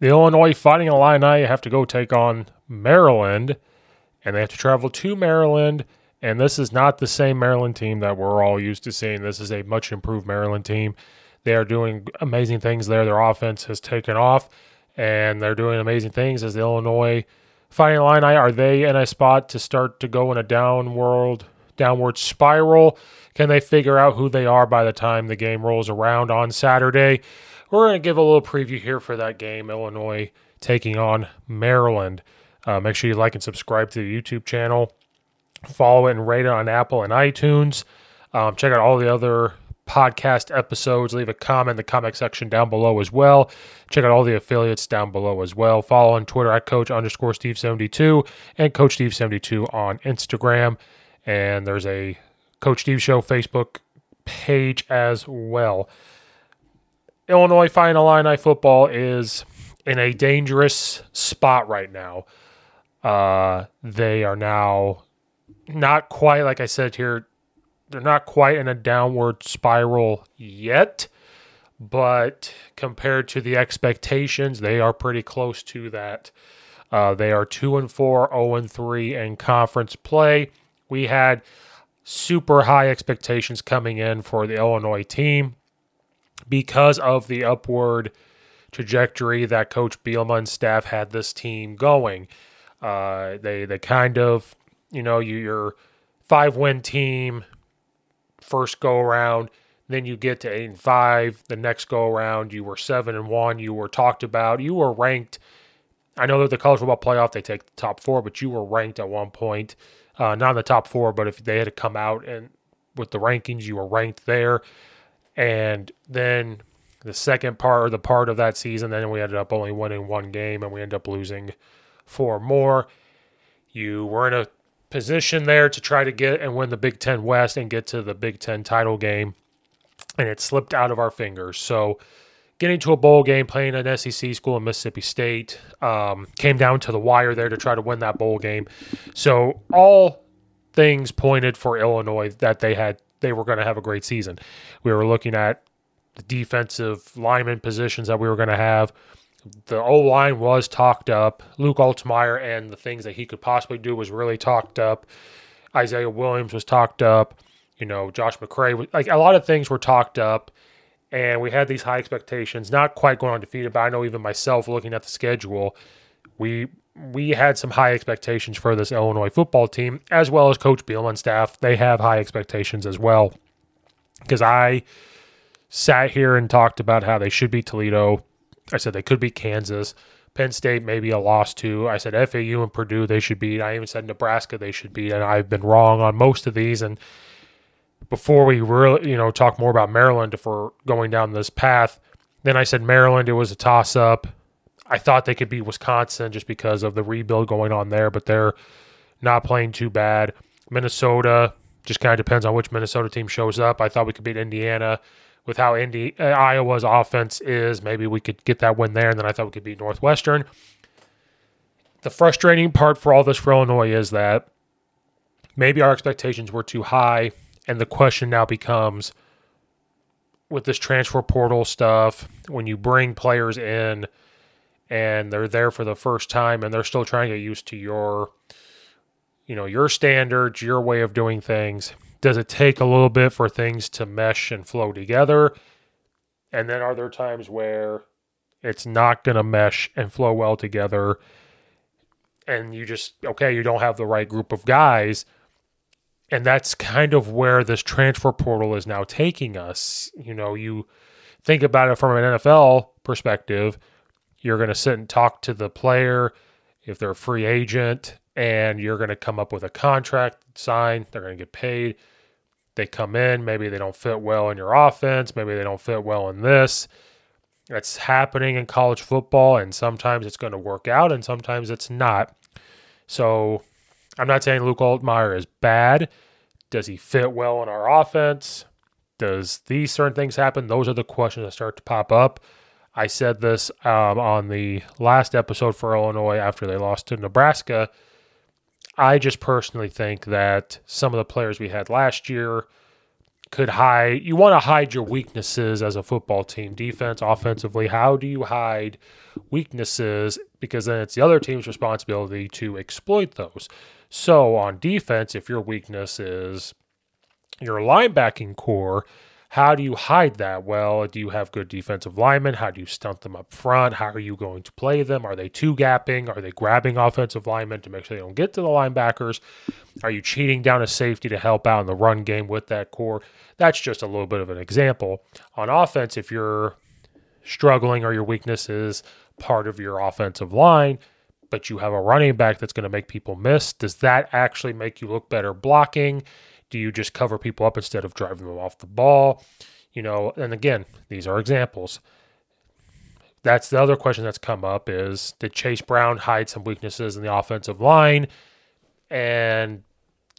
The Illinois Fighting Illini have to go take on Maryland, and they have to travel to Maryland. And this is not the same Maryland team that we're all used to seeing. This is a much improved Maryland team. They are doing amazing things there. Their offense has taken off, and they're doing amazing things as the Illinois Fighting Illini. Are they in a spot to start to go in a downward downward spiral? Can they figure out who they are by the time the game rolls around on Saturday? We're going to give a little preview here for that game, Illinois taking on Maryland. Uh, make sure you like and subscribe to the YouTube channel. Follow it and rate it on Apple and iTunes. Um, check out all the other podcast episodes. Leave a comment in the comment section down below as well. Check out all the affiliates down below as well. Follow on Twitter at Coach underscore Steve72 and Coach Steve72 on Instagram. And there's a Coach Steve Show Facebook page as well. Illinois Fighting Illini football is in a dangerous spot right now. Uh, they are now not quite, like I said here, they're not quite in a downward spiral yet, but compared to the expectations, they are pretty close to that. Uh, they are 2 and 4, 0 and 3 in conference play. We had super high expectations coming in for the Illinois team because of the upward trajectory that Coach Bielema and staff had this team going. Uh, they they kind of you know you, your five win team first go around, then you get to eight and five. The next go around, you were seven and one. You were talked about. You were ranked. I know that the college football playoff they take the top four, but you were ranked at one point, uh, not in the top four. But if they had to come out and with the rankings, you were ranked there. And then the second part or the part of that season, then we ended up only winning one game and we ended up losing four more. You were in a position there to try to get and win the Big Ten West and get to the Big Ten title game, and it slipped out of our fingers. So, getting to a bowl game, playing an SEC school in Mississippi State, um, came down to the wire there to try to win that bowl game. So, all things pointed for Illinois that they had they were going to have a great season. We were looking at the defensive lineman positions that we were going to have. The O line was talked up. Luke Altmyer and the things that he could possibly do was really talked up. Isaiah Williams was talked up. You know, Josh McCray like a lot of things were talked up. and we had these high expectations, not quite going undefeated, but I know even myself looking at the schedule, we we had some high expectations for this Illinois football team, as well as Coach Bielema and staff. They have high expectations as well. Because I sat here and talked about how they should beat Toledo. I said they could be Kansas. Penn State maybe a loss to. I said FAU and Purdue they should beat. I even said Nebraska they should beat, and I've been wrong on most of these. And before we really, you know, talk more about Maryland, if we're going down this path, then I said Maryland it was a toss up. I thought they could beat Wisconsin just because of the rebuild going on there, but they're not playing too bad. Minnesota just kind of depends on which Minnesota team shows up. I thought we could beat Indiana with how Indy uh, Iowa's offense is. Maybe we could get that win there, and then I thought we could beat Northwestern. The frustrating part for all this for Illinois is that maybe our expectations were too high, and the question now becomes with this transfer portal stuff when you bring players in and they're there for the first time and they're still trying to get used to your you know your standards your way of doing things. Does it take a little bit for things to mesh and flow together? And then are there times where it's not going to mesh and flow well together? And you just okay you don't have the right group of guys. And that's kind of where this transfer portal is now taking us. You know you think about it from an NFL perspective you're going to sit and talk to the player if they're a free agent, and you're going to come up with a contract signed. They're going to get paid. They come in, maybe they don't fit well in your offense, maybe they don't fit well in this. That's happening in college football, and sometimes it's going to work out, and sometimes it's not. So I'm not saying Luke Altmyer is bad. Does he fit well in our offense? Does these certain things happen? Those are the questions that start to pop up. I said this um, on the last episode for Illinois after they lost to Nebraska. I just personally think that some of the players we had last year could hide. You want to hide your weaknesses as a football team, defense, offensively. How do you hide weaknesses? Because then it's the other team's responsibility to exploit those. So on defense, if your weakness is your linebacking core, how do you hide that? Well, do you have good defensive linemen? How do you stunt them up front? How are you going to play them? Are they two gapping? Are they grabbing offensive linemen to make sure they don't get to the linebackers? Are you cheating down a safety to help out in the run game with that core? That's just a little bit of an example. On offense, if you're struggling or your weakness is part of your offensive line, but you have a running back that's going to make people miss, does that actually make you look better blocking? Do you just cover people up instead of driving them off the ball? You know, and again, these are examples. That's the other question that's come up is did Chase Brown hide some weaknesses in the offensive line? And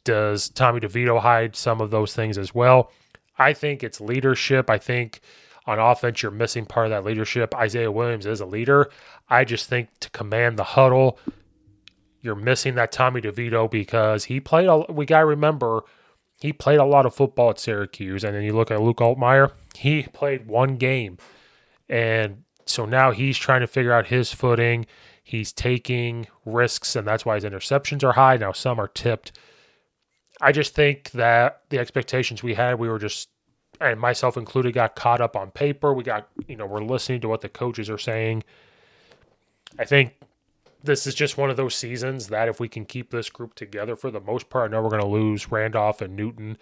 does Tommy DeVito hide some of those things as well? I think it's leadership. I think on offense, you're missing part of that leadership. Isaiah Williams is a leader. I just think to command the huddle, you're missing that Tommy DeVito because he played. A, we got to remember he played a lot of football at Syracuse. And then you look at Luke Altmyer, he played one game. And so now he's trying to figure out his footing. He's taking risks, and that's why his interceptions are high. Now, some are tipped. I just think that the expectations we had, we were just, and myself included, got caught up on paper. We got, you know, we're listening to what the coaches are saying. I think this is just one of those seasons that if we can keep this group together for the most part, I know we're going to lose Randolph and Newton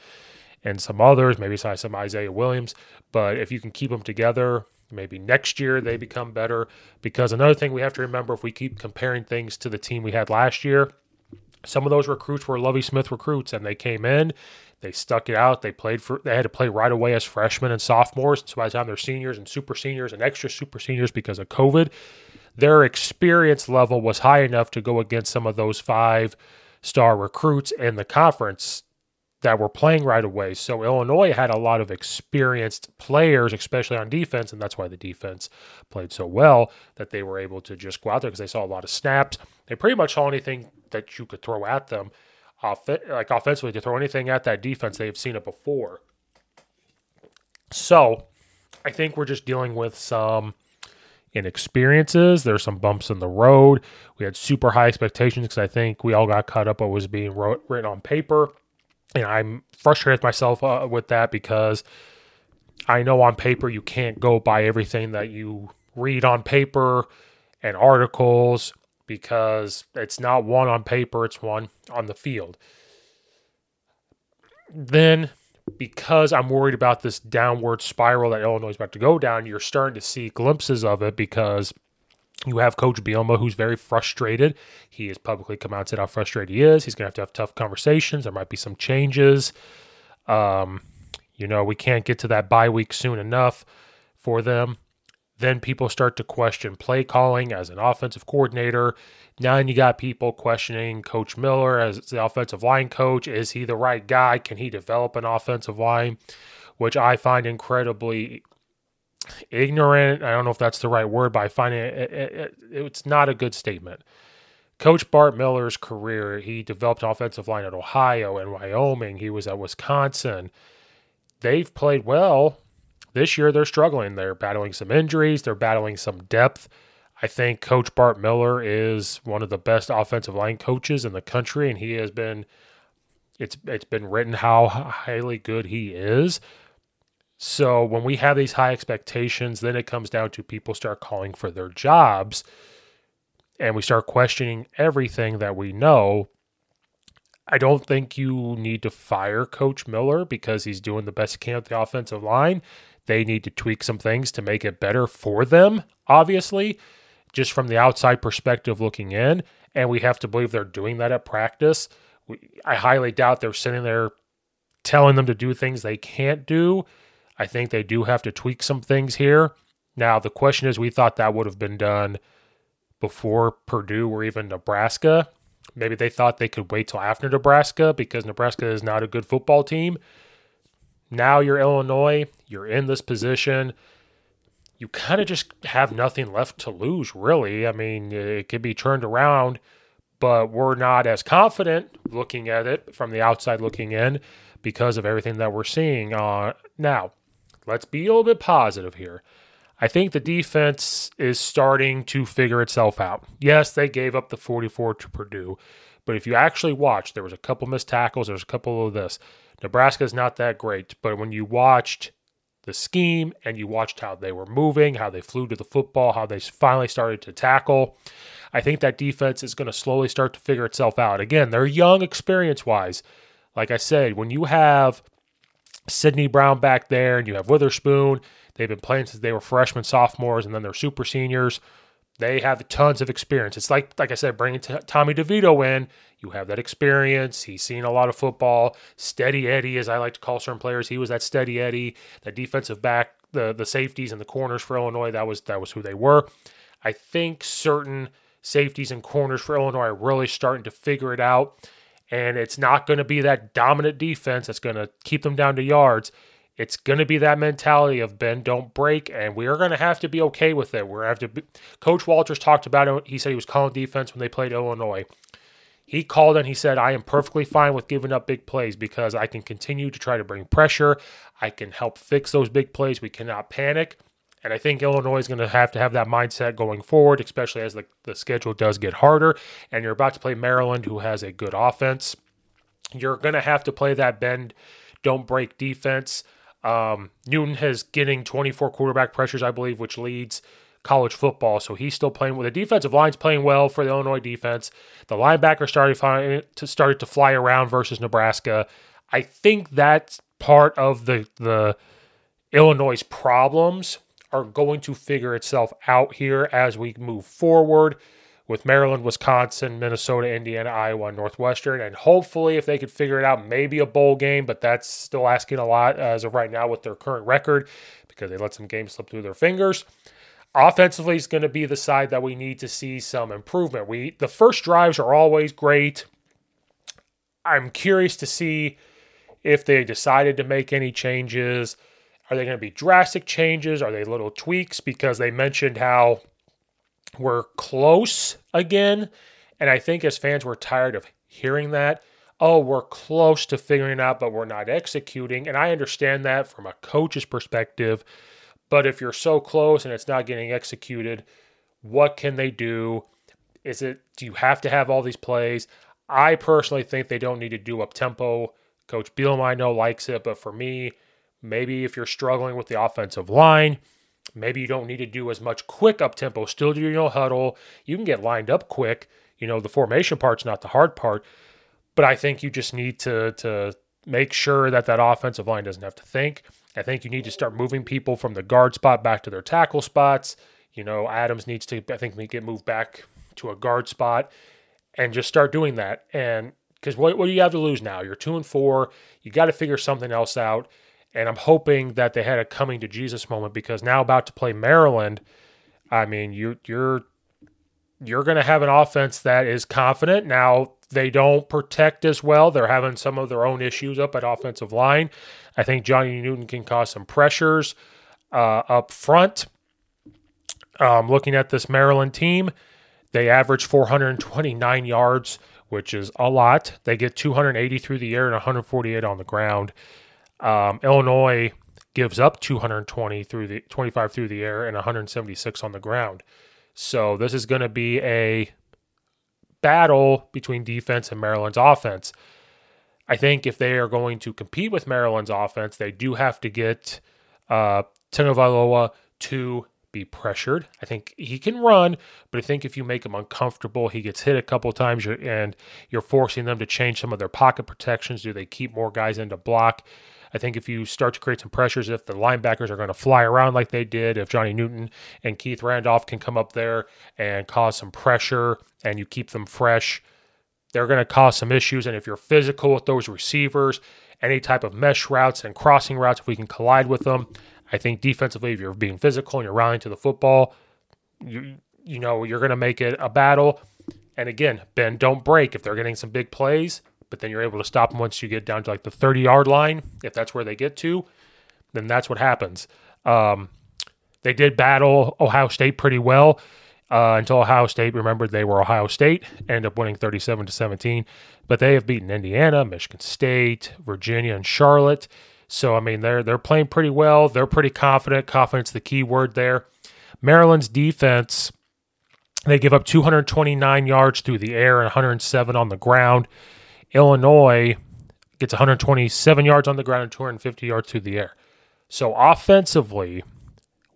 and some others, maybe some Isaiah Williams, but if you can keep them together, maybe next year they become better. Because another thing we have to remember if we keep comparing things to the team we had last year, some of those recruits were Lovie Smith recruits and they came in, they stuck it out, they played for they had to play right away as freshmen and sophomores. So by the time they're seniors and super seniors and extra super seniors because of COVID, their experience level was high enough to go against some of those five star recruits in the conference that were playing right away. So Illinois had a lot of experienced players, especially on defense, and that's why the defense played so well that they were able to just go out there because they saw a lot of snaps. They pretty much saw anything that you could throw at them, off- like offensively, to throw anything at that defense. They've seen it before. So I think we're just dealing with some in experiences. There's some bumps in the road. We had super high expectations because I think we all got caught up what was being wrote, written on paper. And I'm frustrated with myself uh, with that because I know on paper you can't go by everything that you read on paper and articles because it's not one on paper, it's one on the field. Then, because I'm worried about this downward spiral that Illinois is about to go down, you're starting to see glimpses of it because you have Coach Bielema, who's very frustrated. He has publicly come out and said how frustrated he is. He's going to have to have tough conversations. There might be some changes. Um, you know, we can't get to that bye week soon enough for them. Then people start to question play calling as an offensive coordinator. Now you got people questioning Coach Miller as the offensive line coach. Is he the right guy? Can he develop an offensive line? Which I find incredibly ignorant. I don't know if that's the right word, but I find it, it, it it's not a good statement. Coach Bart Miller's career, he developed offensive line at Ohio and Wyoming. He was at Wisconsin. They've played well this year they're struggling. They're battling some injuries, they're battling some depth. I think Coach Bart Miller is one of the best offensive line coaches in the country, and he has been it's it's been written how highly good he is. So when we have these high expectations, then it comes down to people start calling for their jobs and we start questioning everything that we know. I don't think you need to fire Coach Miller because he's doing the best he can with the offensive line. They need to tweak some things to make it better for them, obviously, just from the outside perspective looking in. And we have to believe they're doing that at practice. We, I highly doubt they're sitting there telling them to do things they can't do. I think they do have to tweak some things here. Now, the question is we thought that would have been done before Purdue or even Nebraska. Maybe they thought they could wait till after Nebraska because Nebraska is not a good football team. Now you're Illinois, you're in this position. You kind of just have nothing left to lose, really. I mean, it could be turned around, but we're not as confident looking at it from the outside looking in because of everything that we're seeing. Uh, now, let's be a little bit positive here. I think the defense is starting to figure itself out. Yes, they gave up the 44 to Purdue, but if you actually watch, there was a couple missed tackles, there's a couple of this. Nebraska is not that great, but when you watched the scheme and you watched how they were moving, how they flew to the football, how they finally started to tackle, I think that defense is going to slowly start to figure itself out. Again, they're young experience wise. Like I said, when you have Sydney Brown back there and you have Witherspoon, they've been playing since they were freshmen, sophomores, and then they're super seniors. They have tons of experience. It's like, like I said, bringing t- Tommy DeVito in. You have that experience. He's seen a lot of football. Steady Eddie, as I like to call certain players, he was that steady Eddie, that defensive back, the the safeties and the corners for Illinois. That was that was who they were. I think certain safeties and corners for Illinois are really starting to figure it out. And it's not going to be that dominant defense that's going to keep them down to yards. It's going to be that mentality of bend, don't break, and we are going to have to be okay with it. We're have to. Be, Coach Walters talked about it. He said he was calling defense when they played Illinois. He called and he said, I am perfectly fine with giving up big plays because I can continue to try to bring pressure. I can help fix those big plays. We cannot panic. And I think Illinois is going to have to have that mindset going forward, especially as the, the schedule does get harder. And you're about to play Maryland, who has a good offense. You're going to have to play that bend, don't break defense. Um, Newton has getting 24 quarterback pressures, I believe, which leads college football. So he's still playing with the defensive line's playing well for the Illinois defense. The linebacker started to started to fly around versus Nebraska. I think that's part of the the Illinois' problems are going to figure itself out here as we move forward with Maryland, Wisconsin, Minnesota, Indiana, Iowa, Northwestern. And hopefully, if they could figure it out, maybe a bowl game, but that's still asking a lot as of right now with their current record because they let some games slip through their fingers. Offensively is going to be the side that we need to see some improvement. We the first drives are always great. I'm curious to see if they decided to make any changes. Are they going to be drastic changes? Are they little tweaks? Because they mentioned how we're close again. And I think as fans, we're tired of hearing that. Oh, we're close to figuring out, but we're not executing. And I understand that from a coach's perspective. But if you're so close and it's not getting executed, what can they do? Is it, do you have to have all these plays? I personally think they don't need to do up tempo. Coach Bielema, I know, likes it, but for me, Maybe if you're struggling with the offensive line, maybe you don't need to do as much quick up tempo. Still do your huddle. You can get lined up quick. You know, the formation part's not the hard part, but I think you just need to to make sure that that offensive line doesn't have to think. I think you need to start moving people from the guard spot back to their tackle spots. You know, Adams needs to, I think, get moved back to a guard spot and just start doing that. And because what, what do you have to lose now? You're two and four. You got to figure something else out. And I'm hoping that they had a coming to Jesus moment because now about to play Maryland. I mean, you you're you're going to have an offense that is confident. Now they don't protect as well. They're having some of their own issues up at offensive line. I think Johnny Newton can cause some pressures uh, up front. Um, looking at this Maryland team, they average 429 yards, which is a lot. They get 280 through the air and 148 on the ground. Um, Illinois gives up 220 through the 25 through the air and 176 on the ground. So this is going to be a battle between defense and Maryland's offense. I think if they are going to compete with Maryland's offense, they do have to get uh, Tagovailoa to be pressured. I think he can run, but I think if you make him uncomfortable, he gets hit a couple times and you're forcing them to change some of their pocket protections. Do they keep more guys into block? I think if you start to create some pressures, if the linebackers are going to fly around like they did, if Johnny Newton and Keith Randolph can come up there and cause some pressure and you keep them fresh, they're going to cause some issues. And if you're physical with those receivers, any type of mesh routes and crossing routes, if we can collide with them, I think defensively, if you're being physical and you're rallying to the football, you you know you're going to make it a battle. And again, Ben, don't break if they're getting some big plays but then you're able to stop them once you get down to like the 30 yard line. If that's where they get to, then that's what happens. Um, they did battle Ohio State pretty well uh, until Ohio State remembered they were Ohio State, ended up winning 37 to 17. But they have beaten Indiana, Michigan State, Virginia, and Charlotte. So I mean, they're they're playing pretty well. They're pretty confident. Confidence the key word there. Maryland's defense. They give up 229 yards through the air and 107 on the ground. Illinois gets 127 yards on the ground and 250 yards through the air. So offensively,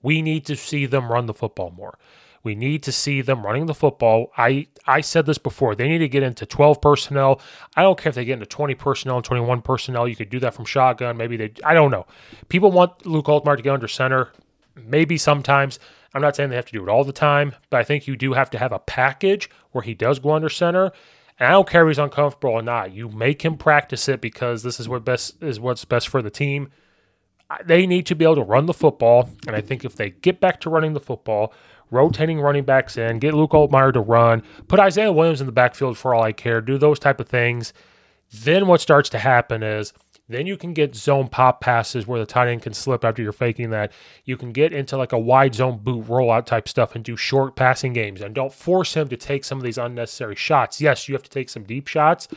we need to see them run the football more. We need to see them running the football. I I said this before. They need to get into 12 personnel. I don't care if they get into 20 personnel and 21 personnel. You could do that from shotgun. Maybe they I don't know. People want Luke Altmyer to get under center. Maybe sometimes. I'm not saying they have to do it all the time, but I think you do have to have a package where he does go under center and I don't care if he's uncomfortable or not. You make him practice it because this is what best is what's best for the team. They need to be able to run the football, and I think if they get back to running the football, rotating running backs in, get Luke Altmyer to run, put Isaiah Williams in the backfield for all I care, do those type of things. Then what starts to happen is then you can get zone pop passes where the tight end can slip after you're faking that. You can get into like a wide zone boot rollout type stuff and do short passing games. And don't force him to take some of these unnecessary shots. Yes, you have to take some deep shots,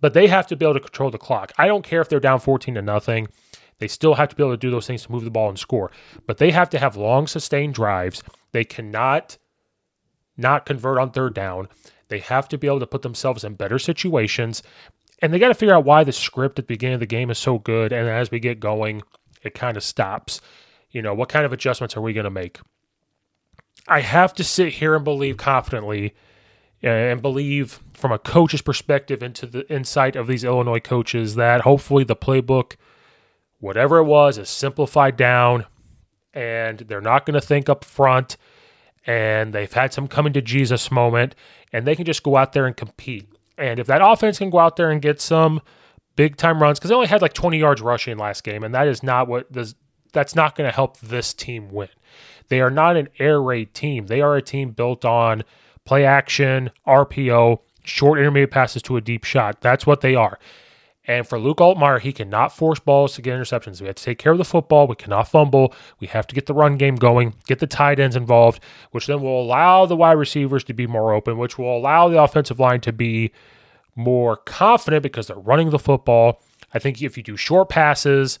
but they have to be able to control the clock. I don't care if they're down 14 to nothing. They still have to be able to do those things to move the ball and score. But they have to have long, sustained drives. They cannot not convert on third down. They have to be able to put themselves in better situations and they got to figure out why the script at the beginning of the game is so good, and as we get going, it kind of stops. You know, what kind of adjustments are we going to make? I have to sit here and believe confidently and believe from a coach's perspective into the insight of these Illinois coaches that hopefully the playbook, whatever it was, is simplified down and they're not going to think up front and they've had some coming to Jesus moment and they can just go out there and compete. And if that offense can go out there and get some big time runs, because they only had like 20 yards rushing last game, and that is not what does that's not going to help this team win. They are not an air raid team. They are a team built on play action, RPO, short intermediate passes to a deep shot. That's what they are. And for Luke Altmyer, he cannot force balls to get interceptions. We have to take care of the football. We cannot fumble. We have to get the run game going, get the tight ends involved, which then will allow the wide receivers to be more open, which will allow the offensive line to be more confident because they're running the football. I think if you do short passes,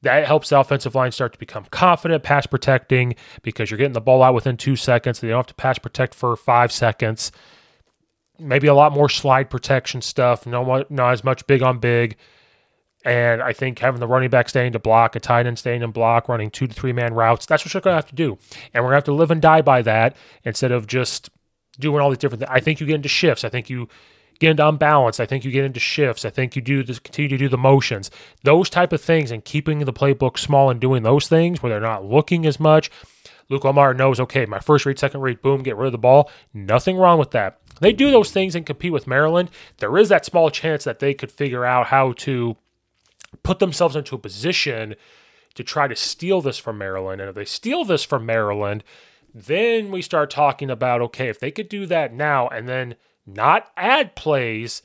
that helps the offensive line start to become confident pass protecting because you're getting the ball out within two seconds. They don't have to pass protect for five seconds maybe a lot more slide protection stuff, no, not as much big on big. And I think having the running back staying to block, a tight end staying in block, running two to three man routes, that's what you're going to have to do. And we're going to have to live and die by that instead of just doing all these different things. I think you get into shifts. I think you get into unbalance. I think you get into shifts. I think you do this, continue to do the motions, those type of things, and keeping the playbook small and doing those things where they're not looking as much. Luke Lamar knows, okay, my first read, second read, boom, get rid of the ball. Nothing wrong with that. They do those things and compete with Maryland. There is that small chance that they could figure out how to put themselves into a position to try to steal this from Maryland. And if they steal this from Maryland, then we start talking about okay, if they could do that now and then not add plays,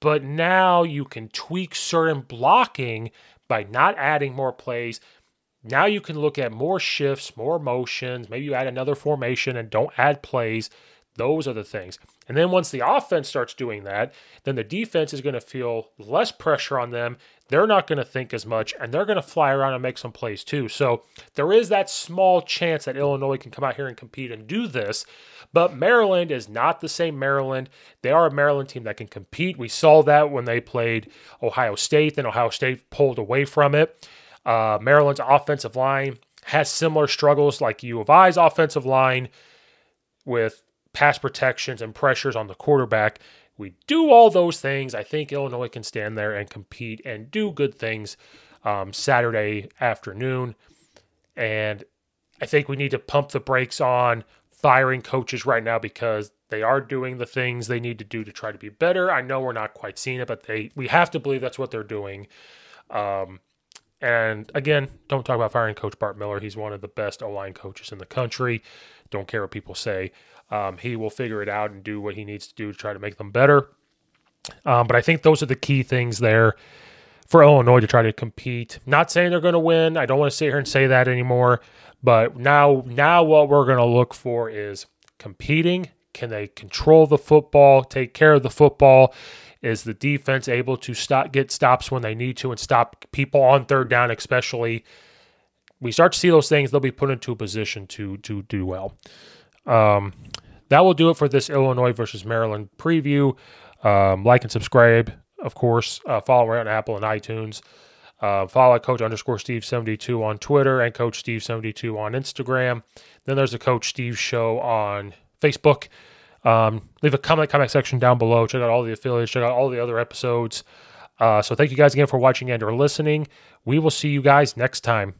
but now you can tweak certain blocking by not adding more plays. Now you can look at more shifts, more motions. Maybe you add another formation and don't add plays. Those are the things. And then once the offense starts doing that, then the defense is going to feel less pressure on them. They're not going to think as much and they're going to fly around and make some plays too. So there is that small chance that Illinois can come out here and compete and do this. But Maryland is not the same Maryland. They are a Maryland team that can compete. We saw that when they played Ohio State, and Ohio State pulled away from it. Uh, Maryland's offensive line has similar struggles like U of I's offensive line with pass protections and pressures on the quarterback. We do all those things. I think Illinois can stand there and compete and do good things um, Saturday afternoon. And I think we need to pump the brakes on firing coaches right now because they are doing the things they need to do to try to be better. I know we're not quite seeing it, but they we have to believe that's what they're doing. Um, and again, don't talk about firing Coach Bart Miller. He's one of the best O line coaches in the country. Don't care what people say. Um, he will figure it out and do what he needs to do to try to make them better. Um, but I think those are the key things there for Illinois to try to compete. Not saying they're going to win. I don't want to sit here and say that anymore. But now, now what we're going to look for is competing. Can they control the football, take care of the football? Is the defense able to stop, get stops when they need to, and stop people on third down, especially? We start to see those things; they'll be put into a position to to do well. Um, that will do it for this Illinois versus Maryland preview. Um, like and subscribe, of course. Uh, follow on Apple and iTunes. Uh, follow Coach underscore Steve 72 on Twitter and Coach Steve 72 on Instagram. Then there's the Coach Steve Show on Facebook. Um, leave a comment comment section down below. Check out all the affiliates. Check out all the other episodes. Uh, so thank you guys again for watching and or listening. We will see you guys next time.